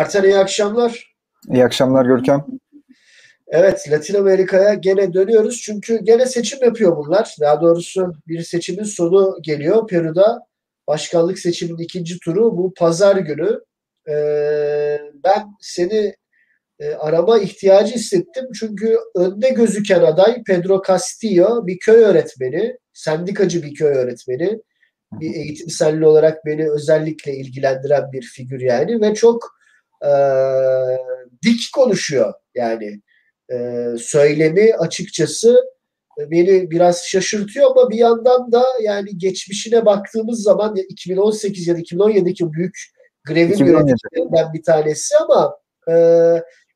Ertan iyi akşamlar. İyi akşamlar Görkem. Evet Latin Amerika'ya gene dönüyoruz. Çünkü gene seçim yapıyor bunlar. Daha doğrusu bir seçimin sonu geliyor. Peru'da başkanlık seçiminin ikinci turu bu pazar günü. Ee, ben seni e, arama ihtiyacı hissettim. Çünkü önde gözüken aday Pedro Castillo bir köy öğretmeni, sendikacı bir köy öğretmeni. Bir eğitimselli olarak beni özellikle ilgilendiren bir figür yani ve çok e, dik konuşuyor yani e, söylemi açıkçası beni biraz şaşırtıyor ama bir yandan da yani geçmişine baktığımız zaman 2018 ya da 2017'deki büyük grevin yöneticilerinden bir tanesi ama e,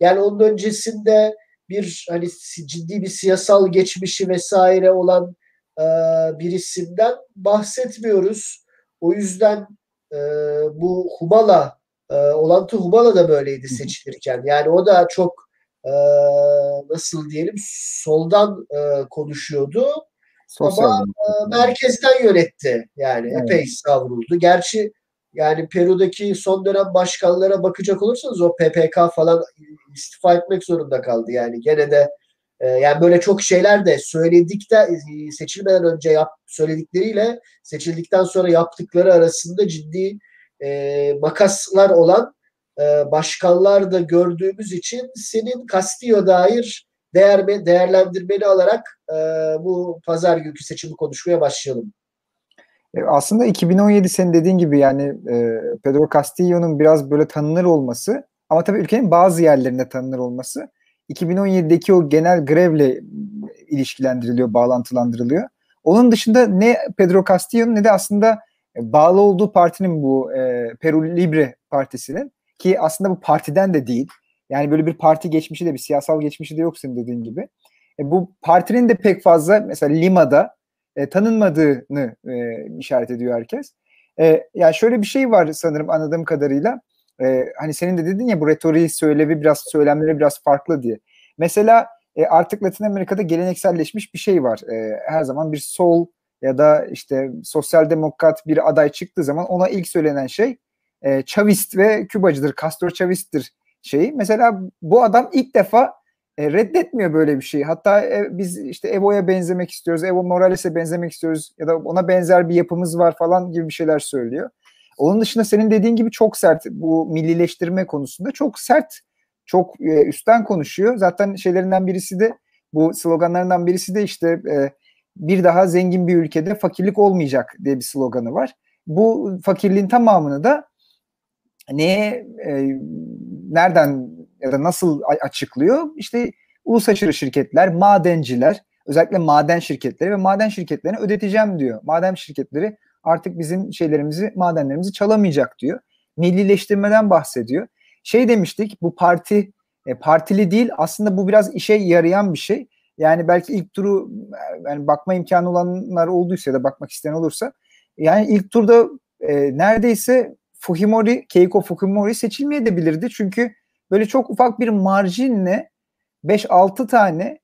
yani onun öncesinde bir hani ciddi bir siyasal geçmişi vesaire olan e, bir isimden bahsetmiyoruz. O yüzden e, bu Humala e, Olantı Humala da böyleydi seçilirken. Yani o da çok e, nasıl diyelim soldan e, konuşuyordu. Sosyal Ama e, merkezden yönetti. Yani evet. epey savruldu. Gerçi yani Peru'daki son dönem başkanlara bakacak olursanız o PPK falan istifa etmek zorunda kaldı. Yani gene de e, yani böyle çok şeyler de söyledikte e, seçilmeden önce yap, söyledikleriyle seçildikten sonra yaptıkları arasında ciddi e, makaslar olan e, başkanlar da gördüğümüz için senin Castillo dair değer değerlendirmeni alarak e, bu pazar günkü seçimi konuşmaya başlayalım. E, aslında 2017 senin dediğin gibi yani e, Pedro Castillo'nun biraz böyle tanınır olması ama tabii ülkenin bazı yerlerinde tanınır olması 2017'deki o genel grevle ilişkilendiriliyor, bağlantılandırılıyor. Onun dışında ne Pedro Castillo'nun ne de aslında bağlı olduğu partinin bu e, Peru Libre partisinin ki aslında bu partiden de değil. Yani böyle bir parti geçmişi de bir siyasal geçmişi de yok senin dediğin gibi. E, bu partinin de pek fazla mesela Lima'da e, tanınmadığını e, işaret ediyor herkes. E, yani şöyle bir şey var sanırım anladığım kadarıyla. E, hani senin de dedin ya bu retoriği söylevi biraz söylemleri biraz farklı diye. Mesela e, artık Latin Amerika'da gelenekselleşmiş bir şey var. E, her zaman bir sol ya da işte sosyal demokrat bir aday çıktığı zaman ona ilk söylenen şey e, Chavist ve Kübacıdır. Castro Chavist'tir şeyi. Mesela bu adam ilk defa e, reddetmiyor böyle bir şeyi. Hatta e, biz işte Evo'ya benzemek istiyoruz, Evo Morales'e benzemek istiyoruz ya da ona benzer bir yapımız var falan gibi bir şeyler söylüyor. Onun dışında senin dediğin gibi çok sert bu millileştirme konusunda çok sert, çok e, üstten konuşuyor. Zaten şeylerinden birisi de bu sloganlarından birisi de işte e, bir daha zengin bir ülkede fakirlik olmayacak diye bir sloganı var. Bu fakirliğin tamamını da neye e, nereden ya da nasıl açıklıyor? İşte uluslararası şirketler, madenciler, özellikle maden şirketleri ve maden şirketlerine ödeteceğim diyor. Maden şirketleri artık bizim şeylerimizi, madenlerimizi çalamayacak diyor. Millileştirmeden bahsediyor. Şey demiştik bu parti e, partili değil aslında bu biraz işe yarayan bir şey. Yani belki ilk turu yani bakma imkanı olanlar olduysa ya da bakmak isteyen olursa yani ilk turda e, neredeyse Fujimori, Keiko Fujimori seçilmeyebilirdi. Çünkü böyle çok ufak bir marjinle 5-6 tane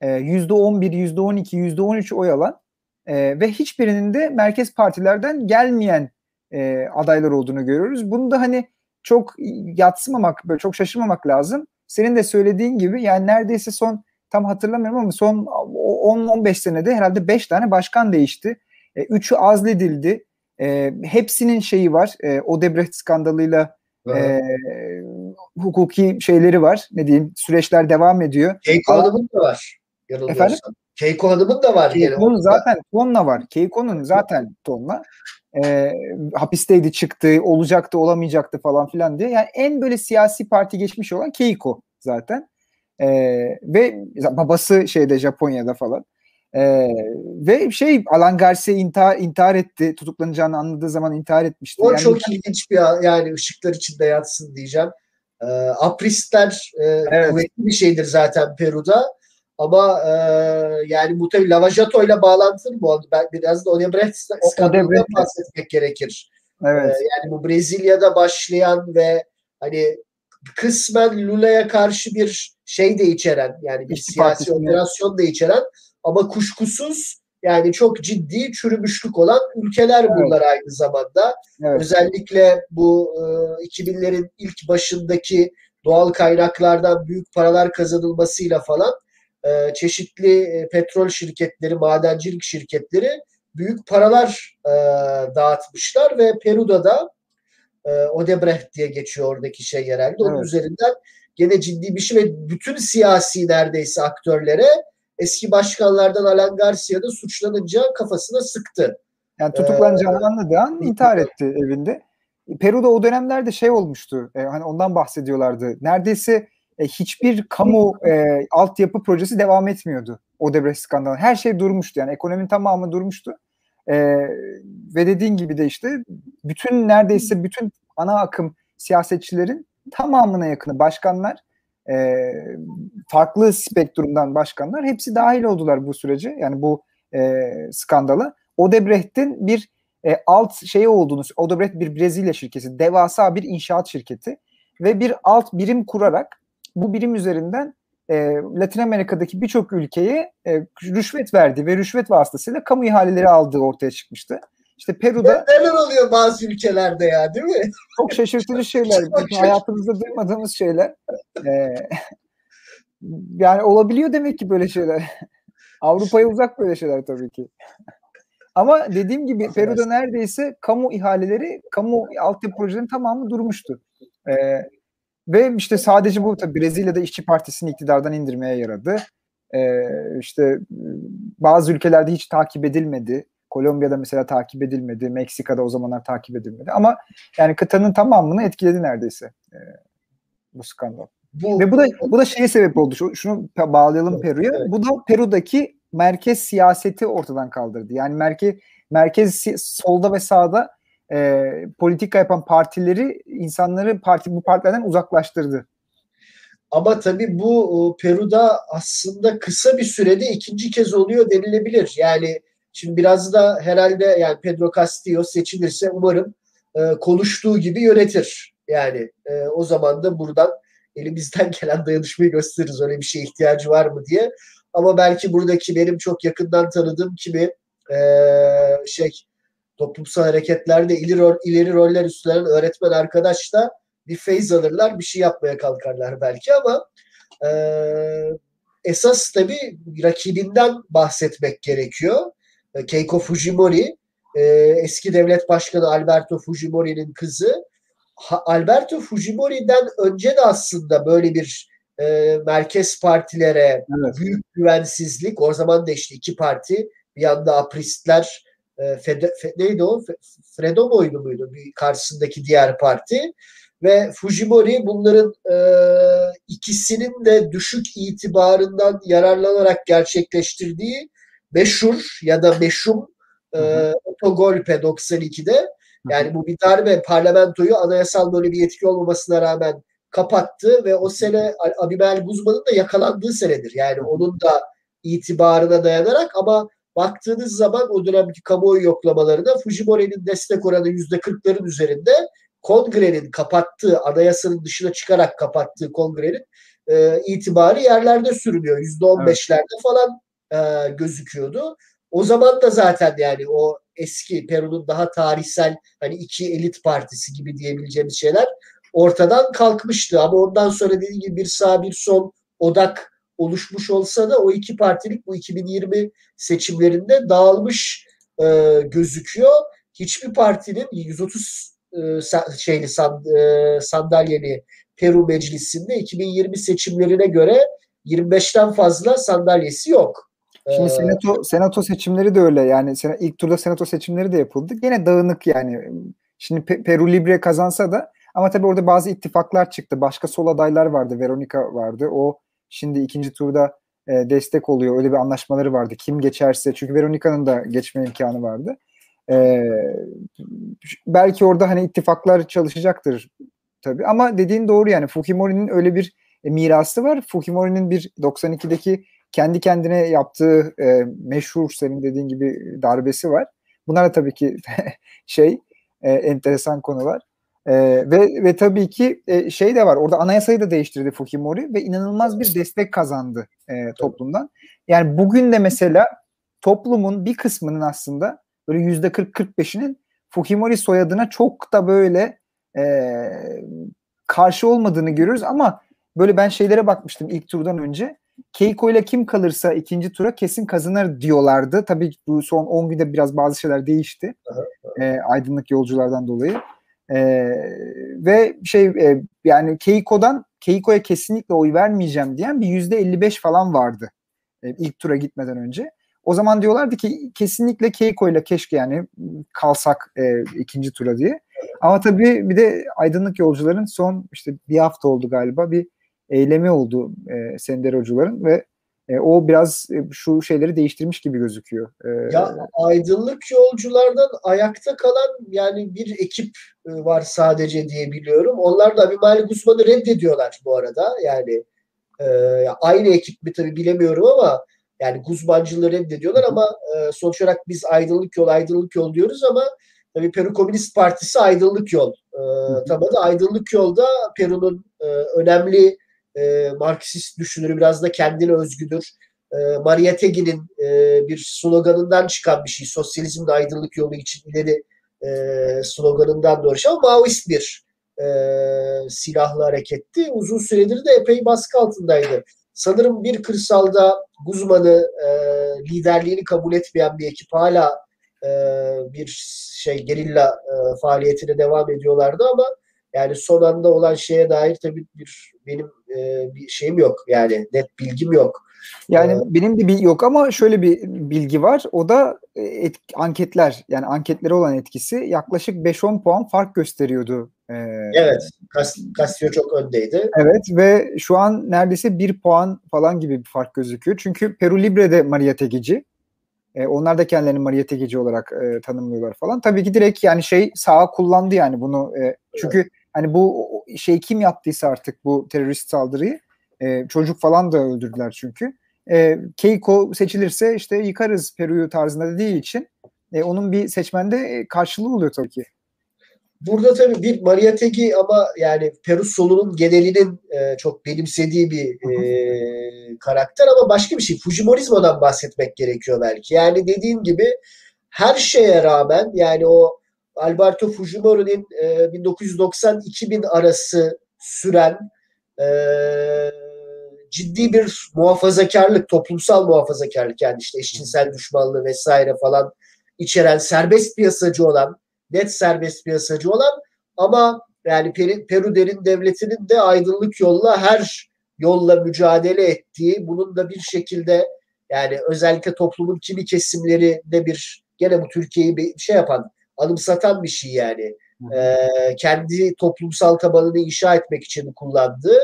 e, %11, %12, %13 oy alan e, ve hiçbirinin de merkez partilerden gelmeyen e, adaylar olduğunu görüyoruz. Bunu da hani çok yatsımamak, böyle çok şaşırmamak lazım. Senin de söylediğin gibi yani neredeyse son tam hatırlamıyorum ama son 10-15 senede herhalde 5 tane başkan değişti. E, üçü azledildi. E, hepsinin şeyi var. E, Odebrecht skandalıyla e, hukuki şeyleri var. Ne diyeyim? Süreçler devam ediyor. Keiko Hanım'ın da var. Efendim? Keiko Hanım'ın da var. Keiko'nun zaten tonla var. Keiko'nun zaten tonla. E, hapisteydi çıktı, olacaktı, olamayacaktı falan filan diye. Yani en böyle siyasi parti geçmiş olan Keiko zaten. E, ve babası şeyde Japonya'da falan. Ee, ve şey Alan Garcia intihar, intihar etti. Tutuklanacağını anladığı zaman intihar etmişti. O yani çok ilginç bir yani ışıklar içinde yatsın diyeceğim. Ee, apristler e, evet. kuvvetli bir şeydir zaten Peru'da. Ama e, yani bu tabii Lavajato ile bağlantılı mı oldu? Ben biraz da Odebrecht skandalından bahsetmek gerekir. Evet. Ee, yani bu Brezilya'da başlayan ve hani kısmen Lula'ya karşı bir şey de içeren yani bir siyasi operasyon da içeren ama kuşkusuz Yani çok ciddi çürümüşlük olan ülkeler bunlar evet. aynı zamanda. Evet. Özellikle bu e, 2000'lerin ilk başındaki doğal kaynaklardan büyük paralar kazanılmasıyla falan e, çeşitli e, petrol şirketleri, madencilik şirketleri büyük paralar e, dağıtmışlar ve Peru'da da e, Odebrecht diye geçiyor oradaki şey yerelde. Onun evet. üzerinden gene ciddi bir şey ve bütün siyasi neredeyse aktörlere eski başkanlardan Alan Garcia da suçlanınca kafasına sıktı. Yani tutuklanacağını ee, anladığı an intihar etti evinde. Peru'da o dönemlerde şey olmuştu. E, hani ondan bahsediyorlardı. Neredeyse e, hiçbir kamu e, altyapı projesi devam etmiyordu. Odebrecht skandalı. Her şey durmuştu. Yani ekonominin tamamı durmuştu. E, ve dediğin gibi de işte bütün neredeyse bütün ana akım siyasetçilerin tamamına yakını başkanlar e, farklı spektrumdan başkanlar hepsi dahil oldular bu sürece. Yani bu e, skandala. Odebrecht'in bir e, alt şeyi olduğunu, Odebrecht bir Brezilya şirketi, devasa bir inşaat şirketi ve bir alt birim kurarak bu birim üzerinden e, Latin Amerika'daki birçok ülkeye e, rüşvet verdi ve rüşvet vasıtasıyla kamu ihaleleri aldığı ortaya çıkmıştı. İşte Peru'da neler oluyor bazı ülkelerde ya değil mi? Çok şaşırtıcı şeyler. çok hayatımızda duymadığımız şeyler. Ee, yani olabiliyor demek ki böyle şeyler. Avrupa'ya uzak böyle şeyler tabii ki. Ama dediğim gibi Peru'da neredeyse kamu ihaleleri, kamu altyapı projelerinin tamamı durmuştu. Ee, ve işte sadece bu tabii Brezilya'da işçi partisini iktidardan indirmeye yaradı. Ee, işte bazı ülkelerde hiç takip edilmedi. Kolombiya'da mesela takip edilmedi. Meksika'da o zamanlar takip edilmedi. Ama yani kıtanın tamamını etkiledi neredeyse e, bu skandal. Bu, Ve bu da bu da şeye sebep oldu. Şu, şunu bağlayalım Peru'ya. Evet. Bu da Peru'daki merkez siyaseti ortadan kaldırdı. Yani merkez merkez solda ve sağda e, politika yapan partileri insanları parti bu partilerden uzaklaştırdı. Ama tabii bu Peru'da aslında kısa bir sürede ikinci kez oluyor denilebilir. Yani şimdi biraz da herhalde yani Pedro Castillo seçilirse umarım e, konuştuğu gibi yönetir. Yani e, o zaman da buradan elimizden gelen dayanışmayı gösteririz. Öyle bir şeye ihtiyacı var mı diye. Ama belki buradaki benim çok yakından tanıdığım kimi e, şey toplumsal hareketlerde ileri, rol, ileri roller üstlenen öğretmen arkadaş da bir feyz alırlar, bir şey yapmaya kalkarlar belki ama e, esas tabii rakibinden bahsetmek gerekiyor. E, Keiko Fujimori, e, eski devlet başkanı Alberto Fujimori'nin kızı. Ha, Alberto Fujimori'den önce de aslında böyle bir e, merkez partilere evet. büyük güvensizlik. O zaman da işte iki parti bir yanda apristler e, Fede, Fe, neydi o? Fredo muydu muydu? Bir karşısındaki diğer parti. Ve Fujimori bunların e, ikisinin de düşük itibarından yararlanarak gerçekleştirdiği meşhur ya da meşhum e, otogolpe 92'de yani bu bir darbe parlamentoyu anayasal böyle bir yetki olmamasına rağmen kapattı ve o sene Abimel Guzman'ın da yakalandığı senedir. Yani onun da itibarına dayanarak ama baktığınız zaman o dönemki kamuoyu yoklamalarına Fujimori'nin destek oranı yüzde kırkların üzerinde kongrenin kapattığı, anayasanın dışına çıkarak kapattığı kongrenin e, itibarı yerlerde sürünüyor. Yüzde on beşlerde falan e, gözüküyordu. O zaman da zaten yani o eski Peru'nun daha tarihsel hani iki elit partisi gibi diyebileceğimiz şeyler ortadan kalkmıştı. Ama ondan sonra dediğim gibi bir sağ bir sol odak oluşmuş olsa da o iki partilik bu 2020 seçimlerinde dağılmış e, gözüküyor. Hiçbir partinin 130 e, şeyli sand, e, sandalyeli Peru meclisinde 2020 seçimlerine göre 25'ten fazla sandalyesi yok. Şimdi ee, senato senato seçimleri de öyle yani ilk turda senato seçimleri de yapıldı. Gene dağınık yani. Şimdi Peru Libre kazansa da ama tabii orada bazı ittifaklar çıktı. Başka sol adaylar vardı. Veronica vardı. O şimdi ikinci turda e, destek oluyor. Öyle bir anlaşmaları vardı. Kim geçerse çünkü Veronica'nın da geçme imkanı vardı. E, belki orada hani ittifaklar çalışacaktır tabii. Ama dediğin doğru yani Fujimori'nin öyle bir e, mirası var. Fujimori'nin bir 92'deki kendi kendine yaptığı e, meşhur senin dediğin gibi darbesi var. Bunlar da tabii ki şey e, enteresan konular. E, ve ve tabii ki e, şey de var. Orada anayasayı da değiştirdi Fujimori ve inanılmaz bir destek kazandı e, toplumdan. Yani bugün de mesela toplumun bir kısmının aslında böyle yüzde 40-45'inin Fujimori soyadına çok da böyle e, karşı olmadığını görüyoruz ama böyle ben şeylere bakmıştım ilk turdan önce. Keiko ile kim kalırsa ikinci tura kesin kazanır diyorlardı. Tabii bu son 10 günde biraz bazı şeyler değişti. E, aydınlık yolculardan dolayı. E, ve şey e, yani Keiko'dan Keiko'ya kesinlikle oy vermeyeceğim diyen bir yüzde 55 falan vardı e, ilk tura gitmeden önce. O zaman diyorlardı ki kesinlikle Keiko ile keşke yani kalsak e, ikinci tura diye. Ama tabii bir de aydınlık yolcuların son işte bir hafta oldu galiba bir eylemi oldu e, senderocuların ve e, o biraz e, şu şeyleri değiştirmiş gibi gözüküyor. E, ya aydınlık yolculardan ayakta kalan yani bir ekip e, var sadece diye biliyorum. Onlar da Abimali Guzman'ı reddediyorlar bu arada. Yani e, aynı ekip mi tabii bilemiyorum ama yani Guzmancıları reddediyorlar ama e, sonuç olarak biz aydınlık yol aydınlık yol diyoruz ama tabii Peru Komünist Partisi aydınlık yol. E, tabii da aydınlık yolda Peru'nun e, önemli e, Marksist düşünürü biraz da kendine özgüdür. E, Maria Tegin'in e, bir sloganından çıkan bir şey. Sosyalizmin aydınlık yolu için ileri e, sloganından doğru şey ama Maoist bir e, silahlı hareketti. Uzun süredir de epey baskı altındaydı. Sanırım bir kırsalda Guzman'ı e, liderliğini kabul etmeyen bir ekip hala e, bir şey gerilla e, faaliyetine devam ediyorlardı ama yani son anda olan şeye dair tabii bir benim e, bir şeyim yok. Yani net bilgim yok. Yani ee, benim de bir yok ama şöyle bir bilgi var. O da e, et, anketler yani anketlere olan etkisi yaklaşık 5-10 puan fark gösteriyordu. Ee, evet. Castillo çok öndeydi. Evet ve şu an neredeyse 1 puan falan gibi bir fark gözüküyor. Çünkü Peru Libre'de Maria Tegici. E, onlar da kendilerini Maria Tegici olarak e, tanımlıyorlar falan. Tabii ki direkt yani şey sağa kullandı yani bunu. E, çünkü evet hani bu şey kim yaptıysa artık bu terörist saldırıyı e, çocuk falan da öldürdüler çünkü. E, Keiko seçilirse işte yıkarız Peru'yu tarzında dediği için e, onun bir seçmende e, karşılığı oluyor tabii ki. Burada tabii bir Maria Tegi ama yani Peru solunun genelinin e, çok benimsediği bir e, karakter ama başka bir şey. Fujimorizmo'dan bahsetmek gerekiyor belki. Yani dediğim gibi her şeye rağmen yani o Alberto Fujimori'nin e, 1990-2000 arası süren e, ciddi bir muhafazakarlık, toplumsal muhafazakarlık yani işte eşcinsel düşmanlığı vesaire falan içeren serbest piyasacı olan, net serbest piyasacı olan ama yani Peru derin devletinin de aydınlık yolla her yolla mücadele ettiği, bunun da bir şekilde yani özellikle toplumun kimi kesimleri de bir gene bu Türkiye'yi bir şey yapan anımsatan bir şey yani. E, kendi toplumsal tabanını inşa etmek için kullandığı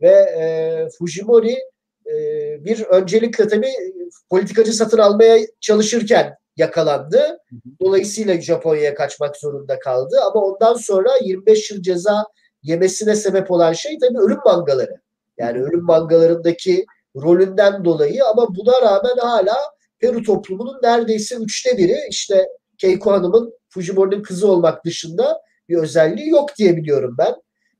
ve e, Fujimori e, bir öncelikle tabii politikacı satın almaya çalışırken yakalandı. Dolayısıyla Japonya'ya kaçmak zorunda kaldı. Ama ondan sonra 25 yıl ceza yemesine sebep olan şey tabii ölüm mangaları. Yani ölüm mangalarındaki rolünden dolayı ama buna rağmen hala Peru toplumunun neredeyse üçte biri işte Keiko Hanım'ın Fujimori'nin kızı olmak dışında bir özelliği yok diye biliyorum ben.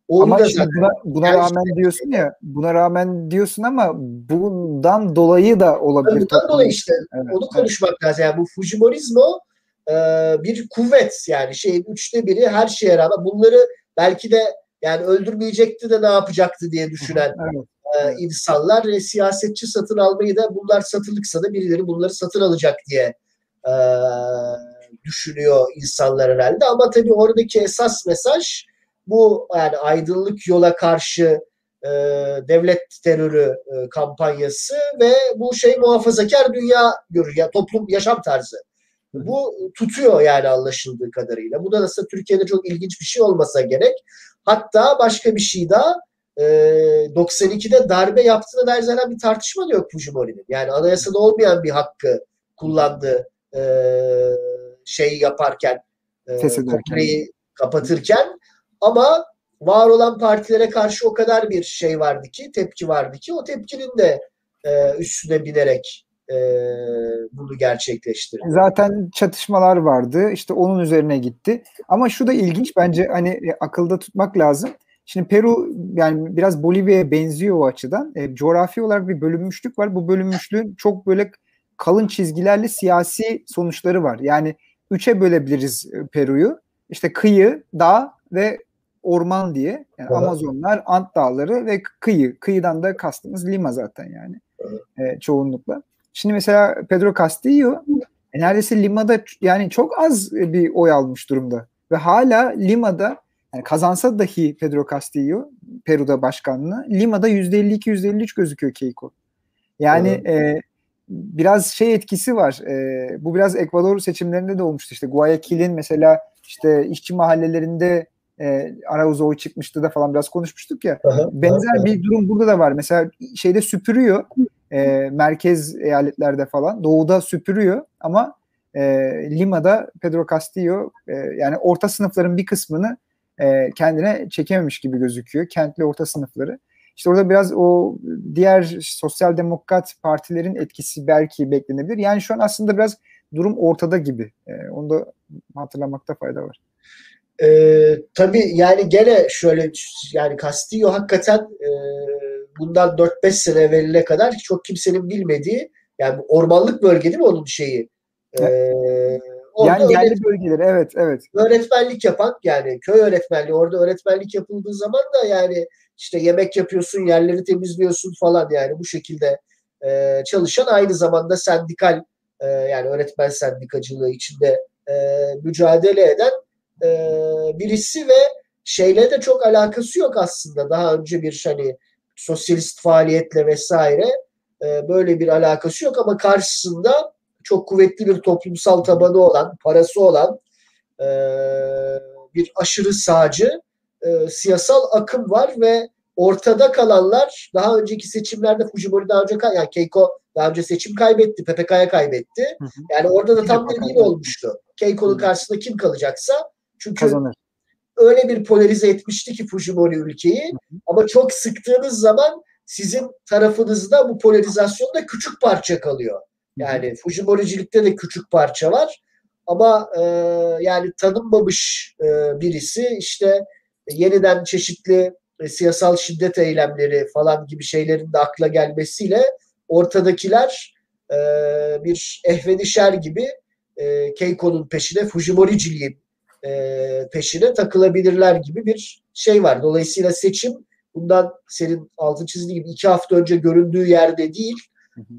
Oğlu ama şimdi buna, buna rağmen şey diyorsun ya, buna rağmen diyorsun ama bundan dolayı da olabilir. Bundan dolayı işte evet, onu konuşmak evet. lazım. Yani bu Fujimorizmo e, bir kuvvet yani şeyin üçte biri her şeye rağmen bunları belki de yani öldürmeyecekti de ne yapacaktı diye düşünen evet. E, insanlar ve siyasetçi satın almayı da bunlar satılıksa da birileri bunları satın alacak diye e, düşünüyor insanlar herhalde. Ama tabii oradaki esas mesaj bu yani aydınlık yola karşı e, devlet terörü e, kampanyası ve bu şey muhafazakar dünya görür ya toplum yaşam tarzı. Bu tutuyor yani anlaşıldığı kadarıyla. Bu da aslında Türkiye'de çok ilginç bir şey olmasa gerek. Hatta başka bir şey daha e, 92'de darbe yaptığına dair zaten bir tartışma da yok Fujimori'nin. Yani anayasada olmayan bir hakkı kullandı e, şey yaparken e, kongreyi kapatırken ama var olan partilere karşı o kadar bir şey vardı ki tepki vardı ki o tepkinin de e, üstüne binerek e, bunu gerçekleştirdi. Zaten çatışmalar vardı. işte onun üzerine gitti. Ama şu da ilginç bence hani e, akılda tutmak lazım. Şimdi Peru yani biraz Bolivya'ya benziyor o açıdan. E, coğrafi olarak bir bölünmüşlük var. Bu bölünmüşlüğün çok böyle kalın çizgilerle siyasi sonuçları var. Yani üçe bölebiliriz e, Peru'yu. İşte kıyı, dağ ve orman diye. Yani evet. Amazonlar, Ant Dağları ve kıyı. Kıyıdan da kastımız Lima zaten yani. Evet. E, çoğunlukla. Şimdi mesela Pedro Castillo e, neredeyse Lima'da yani çok az bir oy almış durumda. Ve hala Lima'da yani kazansa dahi Pedro Castillo Peru'da başkanlığı Lima'da %52-%53 gözüküyor Keiko. Yani evet. e, biraz şey etkisi var. E, bu biraz Ekvador seçimlerinde de olmuştu. İşte Guayaquil'in mesela işte işçi mahallelerinde e, Arauz oy çıkmıştı da falan biraz konuşmuştuk ya. Aha, Benzer aha. bir durum burada da var. Mesela şeyde süpürüyor e, merkez eyaletlerde falan. Doğuda süpürüyor ama e, Lima'da Pedro Castillo e, yani orta sınıfların bir kısmını e, kendine çekememiş gibi gözüküyor. Kentli orta sınıfları. İşte orada biraz o diğer sosyal demokrat partilerin etkisi belki beklenebilir. Yani şu an aslında biraz durum ortada gibi. E, onu da hatırlamakta fayda var. Ee, tabii yani gene şöyle yani Castillo hakikaten e, bundan 4-5 sene evveline kadar çok kimsenin bilmediği yani ormanlık bölge değil mi onun şeyi? Ee, yani yerli bölgeleri evet evet. Öğretmenlik yapan yani köy öğretmenliği orada öğretmenlik yapıldığı zaman da yani işte yemek yapıyorsun yerleri temizliyorsun falan yani. Bu şekilde e, çalışan aynı zamanda sendikal e, yani öğretmen sendikacılığı içinde e, mücadele eden e, birisi ve şeyle de çok alakası yok aslında. Daha önce bir hani sosyalist faaliyetle vesaire e, böyle bir alakası yok ama karşısında çok kuvvetli bir toplumsal tabanı olan, parası olan e, bir aşırı sağcı e, siyasal akım var ve ortada kalanlar daha önceki seçimlerde Fujimori daha önce yani Keiko daha önce seçim kaybetti, PPK'ya kaybetti. Yani orada da tam dediğin olmuştu. Keiko'nun karşısında kim kalacaksa çünkü Kazanır. öyle bir polarize etmişti ki Fujimori ülkeyi ama çok sıktığınız zaman sizin tarafınızda bu polarizasyonda küçük parça kalıyor. Yani Fujimori'cilikte de küçük parça var. Ama e, yani tanınmamış e, birisi işte yeniden çeşitli e, siyasal şiddet eylemleri falan gibi şeylerin de akla gelmesiyle ortadakiler e, bir ehvenişer gibi e, Keiko'nun peşine, Fujimori'ciliğin e, peşine takılabilirler gibi bir şey var. Dolayısıyla seçim bundan senin altın çizdiği gibi iki hafta önce göründüğü yerde değil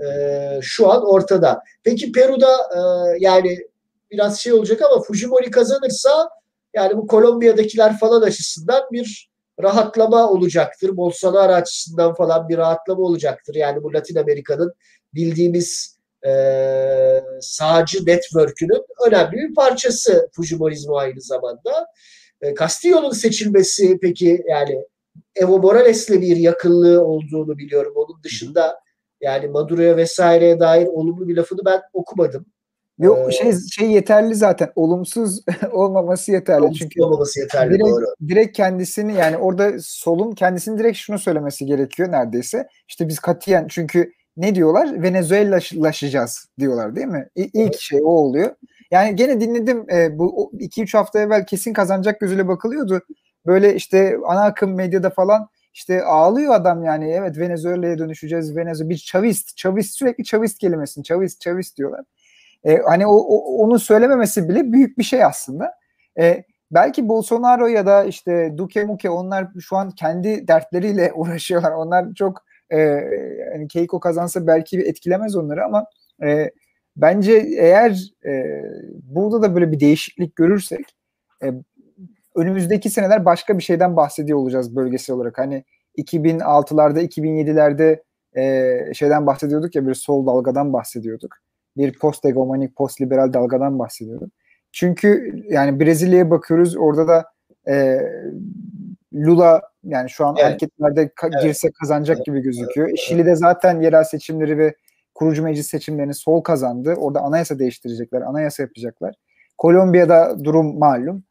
e, şu an ortada. Peki Peru'da e, yani biraz şey olacak ama Fujimori kazanırsa yani bu Kolombiya'dakiler falan açısından bir rahatlama olacaktır. Bolsonaro açısından falan bir rahatlama olacaktır. Yani bu Latin Amerika'nın bildiğimiz e, sağcı network'ünün önemli bir parçası Fujimorizmo aynı zamanda. E, Castillo'nun seçilmesi peki yani Evo Morales'le bir yakınlığı olduğunu biliyorum. Onun dışında yani Maduro'ya vesaireye dair olumlu bir lafını ben okumadım. Yok ee, şey şey yeterli zaten. Olumsuz olmaması yeterli. Olumsuz Çünkü olmaması yeterli direkt, doğru. Direkt kendisini yani orada solun kendisini direkt şunu söylemesi gerekiyor neredeyse. İşte biz katiyen çünkü ne diyorlar? Venezuela'laşacağız diyorlar değil mi? İlk evet. şey o oluyor. Yani gene dinledim e, bu 2-3 hafta evvel kesin kazanacak gözüyle bakılıyordu. Böyle işte ana akım medyada falan işte ağlıyor adam yani evet Venezuela'ya dönüşeceğiz. Venezuela bir Chavist, Chavist sürekli Chavist kelimesini Chavist, Chavist diyorlar. E, hani o, o, onu söylememesi bile büyük bir şey aslında. E, belki Bolsonaro ya da işte Duque Muke onlar şu an kendi dertleriyle uğraşıyorlar. Onlar çok e, yani Keiko kazansa belki etkilemez onları ama e, bence eğer e, burada da böyle bir değişiklik görürsek e, önümüzdeki seneler başka bir şeyden bahsediyor olacağız bölgesel olarak. Hani 2006'larda, 2007'lerde e, şeyden bahsediyorduk ya bir sol dalgadan bahsediyorduk. Bir post egomanik, post liberal dalgadan bahsediyorduk. Çünkü yani Brezilya'ya bakıyoruz orada da e, Lula yani şu an evet. anketlerde ka- evet. girse kazanacak evet. gibi gözüküyor. Evet. Şili'de zaten yerel seçimleri ve kurucu meclis seçimlerini sol kazandı. Orada anayasa değiştirecekler, anayasa yapacaklar. Kolombiya'da durum malum.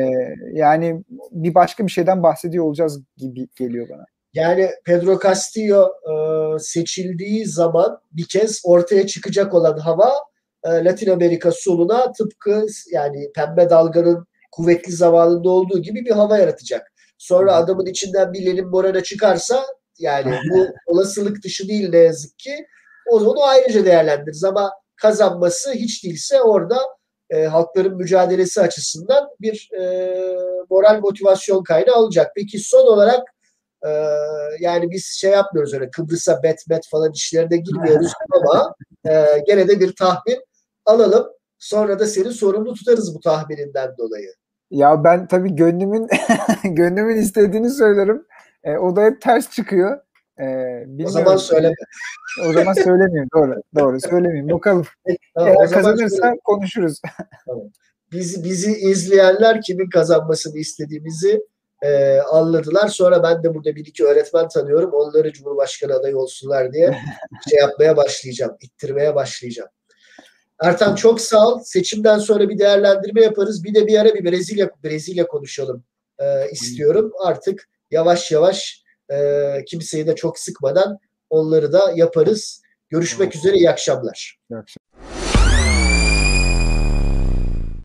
Ee, yani bir başka bir şeyden bahsediyor olacağız gibi geliyor bana. Yani Pedro Castillo e, seçildiği zaman bir kez ortaya çıkacak olan hava e, Latin Amerika soluna tıpkı yani pembe dalganın kuvvetli zamanında olduğu gibi bir hava yaratacak. Sonra adamın içinden bir Lenin Morena çıkarsa yani bu olasılık dışı değil ne yazık ki. O onu ayrıca değerlendiririz ama kazanması hiç değilse orada e, halkların mücadelesi açısından bir e, moral motivasyon kaynağı olacak. Peki son olarak e, yani biz şey yapmıyoruz öyle Kıbrıs'a bet bet falan işlerine girmiyoruz ama e, gene de bir tahmin alalım. Sonra da seni sorumlu tutarız bu tahmininden dolayı. Ya ben tabii gönlümün gönlümün istediğini söylerim. E, o da hep ters çıkıyor. E, o zaman söyleme. O zaman söylemeyeyim. Doğru. Doğru. Söylemeyeyim. Bakalım. Tamam, Eğer kazanırsa konuşuruz. Tamam. Bizi, bizi izleyenler kimin kazanmasını istediğimizi e, anladılar. Sonra ben de burada bir iki öğretmen tanıyorum. Onları Cumhurbaşkanı adayı olsunlar diye şey yapmaya başlayacağım. ittirmeye başlayacağım. Ertan çok sağ ol. Seçimden sonra bir değerlendirme yaparız. Bir de bir ara bir Brezilya Brezilya konuşalım e, istiyorum. Artık yavaş yavaş e, kimseyi de çok sıkmadan onları da yaparız. Görüşmek üzere. iyi akşamlar. İyi akşamlar.